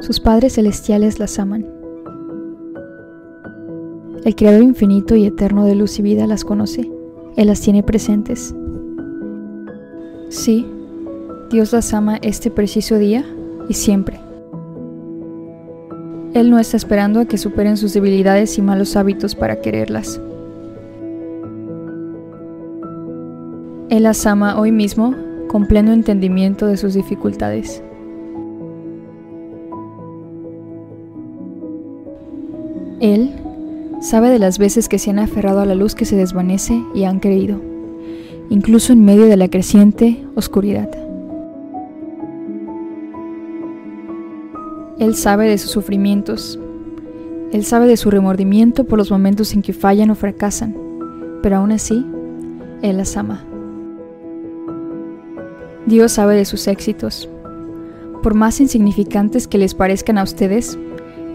Sus padres celestiales las aman. El Creador infinito y eterno de luz y vida las conoce. Él las tiene presentes. Sí, Dios las ama este preciso día y siempre. Él no está esperando a que superen sus debilidades y malos hábitos para quererlas. Él las ama hoy mismo con pleno entendimiento de sus dificultades. Él sabe de las veces que se han aferrado a la luz que se desvanece y han creído, incluso en medio de la creciente oscuridad. Él sabe de sus sufrimientos, Él sabe de su remordimiento por los momentos en que fallan o fracasan, pero aún así, Él las ama. Dios sabe de sus éxitos. Por más insignificantes que les parezcan a ustedes,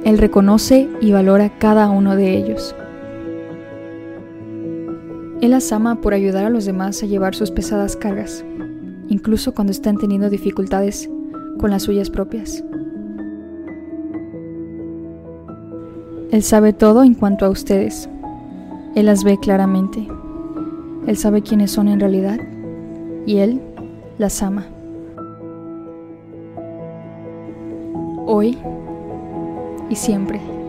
Él reconoce y valora cada uno de ellos. Él las ama por ayudar a los demás a llevar sus pesadas cargas, incluso cuando están teniendo dificultades con las suyas propias. Él sabe todo en cuanto a ustedes. Él las ve claramente. Él sabe quiénes son en realidad y Él las ama. Hoy y siempre.